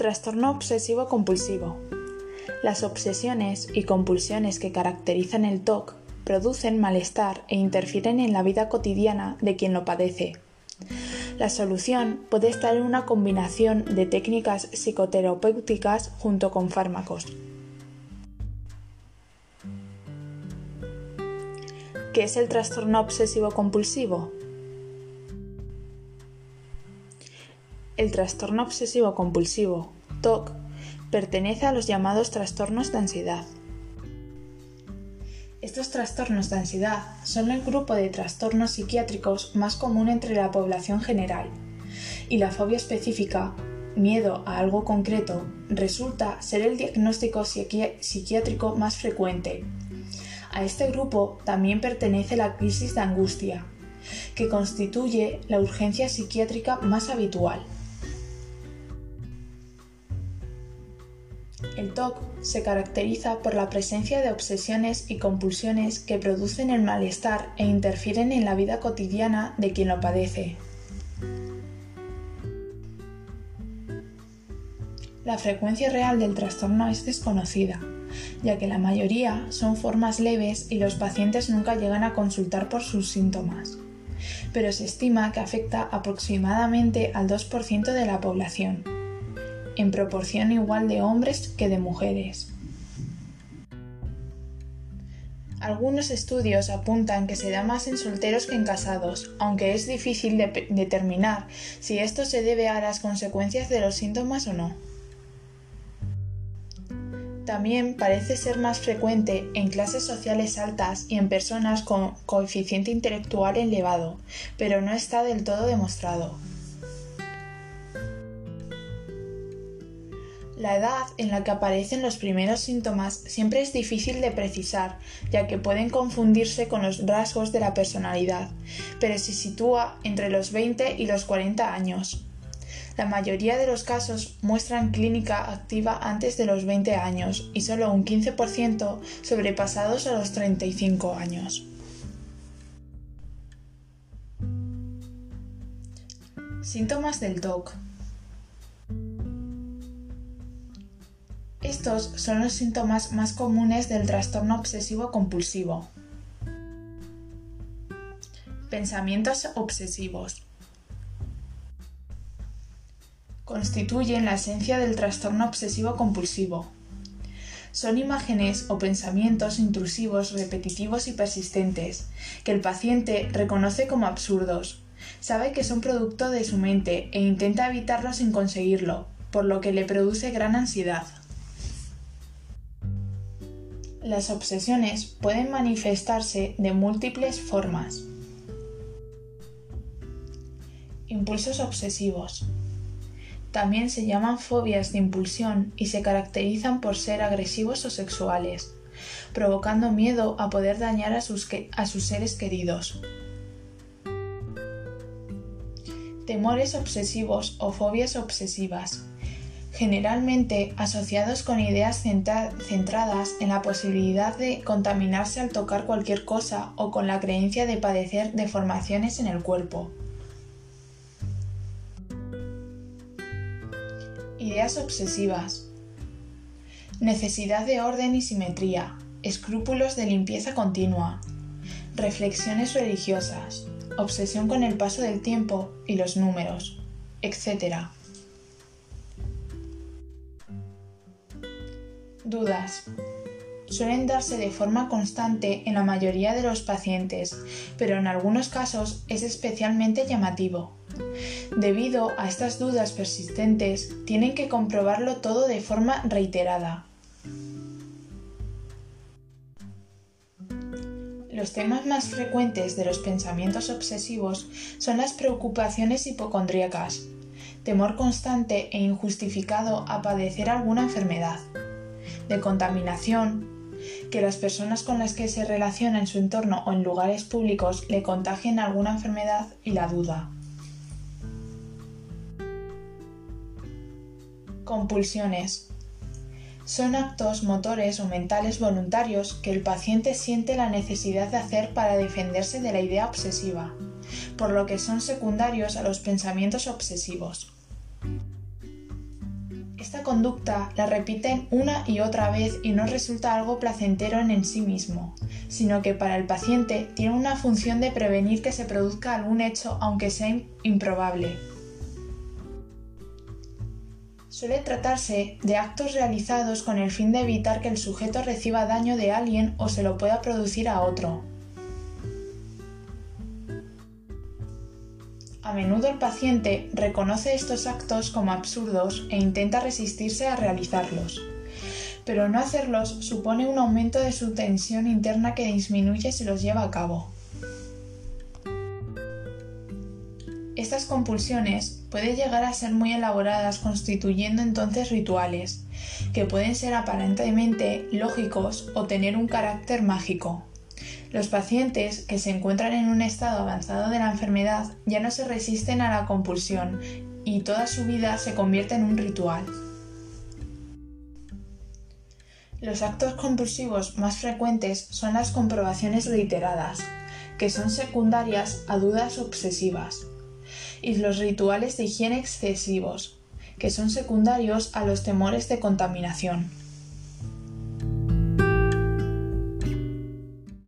Trastorno obsesivo compulsivo. Las obsesiones y compulsiones que caracterizan el TOC producen malestar e interfieren en la vida cotidiana de quien lo padece. La solución puede estar en una combinación de técnicas psicoterapéuticas junto con fármacos. ¿Qué es el trastorno obsesivo compulsivo? El trastorno obsesivo compulsivo, TOC, pertenece a los llamados trastornos de ansiedad. Estos trastornos de ansiedad son el grupo de trastornos psiquiátricos más común entre la población general, y la fobia específica, miedo a algo concreto, resulta ser el diagnóstico psiquiátrico más frecuente. A este grupo también pertenece la crisis de angustia, que constituye la urgencia psiquiátrica más habitual. El TOC se caracteriza por la presencia de obsesiones y compulsiones que producen el malestar e interfieren en la vida cotidiana de quien lo padece. La frecuencia real del trastorno es desconocida, ya que la mayoría son formas leves y los pacientes nunca llegan a consultar por sus síntomas, pero se estima que afecta aproximadamente al 2% de la población en proporción igual de hombres que de mujeres. Algunos estudios apuntan que se da más en solteros que en casados, aunque es difícil de determinar si esto se debe a las consecuencias de los síntomas o no. También parece ser más frecuente en clases sociales altas y en personas con coeficiente intelectual elevado, pero no está del todo demostrado. La edad en la que aparecen los primeros síntomas siempre es difícil de precisar, ya que pueden confundirse con los rasgos de la personalidad, pero se sitúa entre los 20 y los 40 años. La mayoría de los casos muestran clínica activa antes de los 20 años y solo un 15% sobrepasados a los 35 años. Síntomas del TOC. Estos son los síntomas más comunes del trastorno obsesivo compulsivo. Pensamientos obsesivos. Constituyen la esencia del trastorno obsesivo compulsivo. Son imágenes o pensamientos intrusivos, repetitivos y persistentes, que el paciente reconoce como absurdos. Sabe que son producto de su mente e intenta evitarlo sin conseguirlo, por lo que le produce gran ansiedad. Las obsesiones pueden manifestarse de múltiples formas. Impulsos obsesivos. También se llaman fobias de impulsión y se caracterizan por ser agresivos o sexuales, provocando miedo a poder dañar a sus, a sus seres queridos. Temores obsesivos o fobias obsesivas generalmente asociados con ideas centradas en la posibilidad de contaminarse al tocar cualquier cosa o con la creencia de padecer deformaciones en el cuerpo. Ideas obsesivas. Necesidad de orden y simetría, escrúpulos de limpieza continua, reflexiones religiosas, obsesión con el paso del tiempo y los números, etc. Dudas. Suelen darse de forma constante en la mayoría de los pacientes, pero en algunos casos es especialmente llamativo. Debido a estas dudas persistentes, tienen que comprobarlo todo de forma reiterada. Los temas más frecuentes de los pensamientos obsesivos son las preocupaciones hipocondríacas, temor constante e injustificado a padecer alguna enfermedad, de contaminación, que las personas con las que se relaciona en su entorno o en lugares públicos le contagien alguna enfermedad y la duda. Compulsiones. Son actos motores o mentales voluntarios que el paciente siente la necesidad de hacer para defenderse de la idea obsesiva, por lo que son secundarios a los pensamientos obsesivos. Esta conducta la repiten una y otra vez y no resulta algo placentero en sí mismo, sino que para el paciente tiene una función de prevenir que se produzca algún hecho aunque sea improbable. Suele tratarse de actos realizados con el fin de evitar que el sujeto reciba daño de alguien o se lo pueda producir a otro. A menudo el paciente reconoce estos actos como absurdos e intenta resistirse a realizarlos, pero no hacerlos supone un aumento de su tensión interna que disminuye si los lleva a cabo. Estas compulsiones pueden llegar a ser muy elaboradas constituyendo entonces rituales, que pueden ser aparentemente lógicos o tener un carácter mágico. Los pacientes que se encuentran en un estado avanzado de la enfermedad ya no se resisten a la compulsión y toda su vida se convierte en un ritual. Los actos compulsivos más frecuentes son las comprobaciones reiteradas, que son secundarias a dudas obsesivas, y los rituales de higiene excesivos, que son secundarios a los temores de contaminación.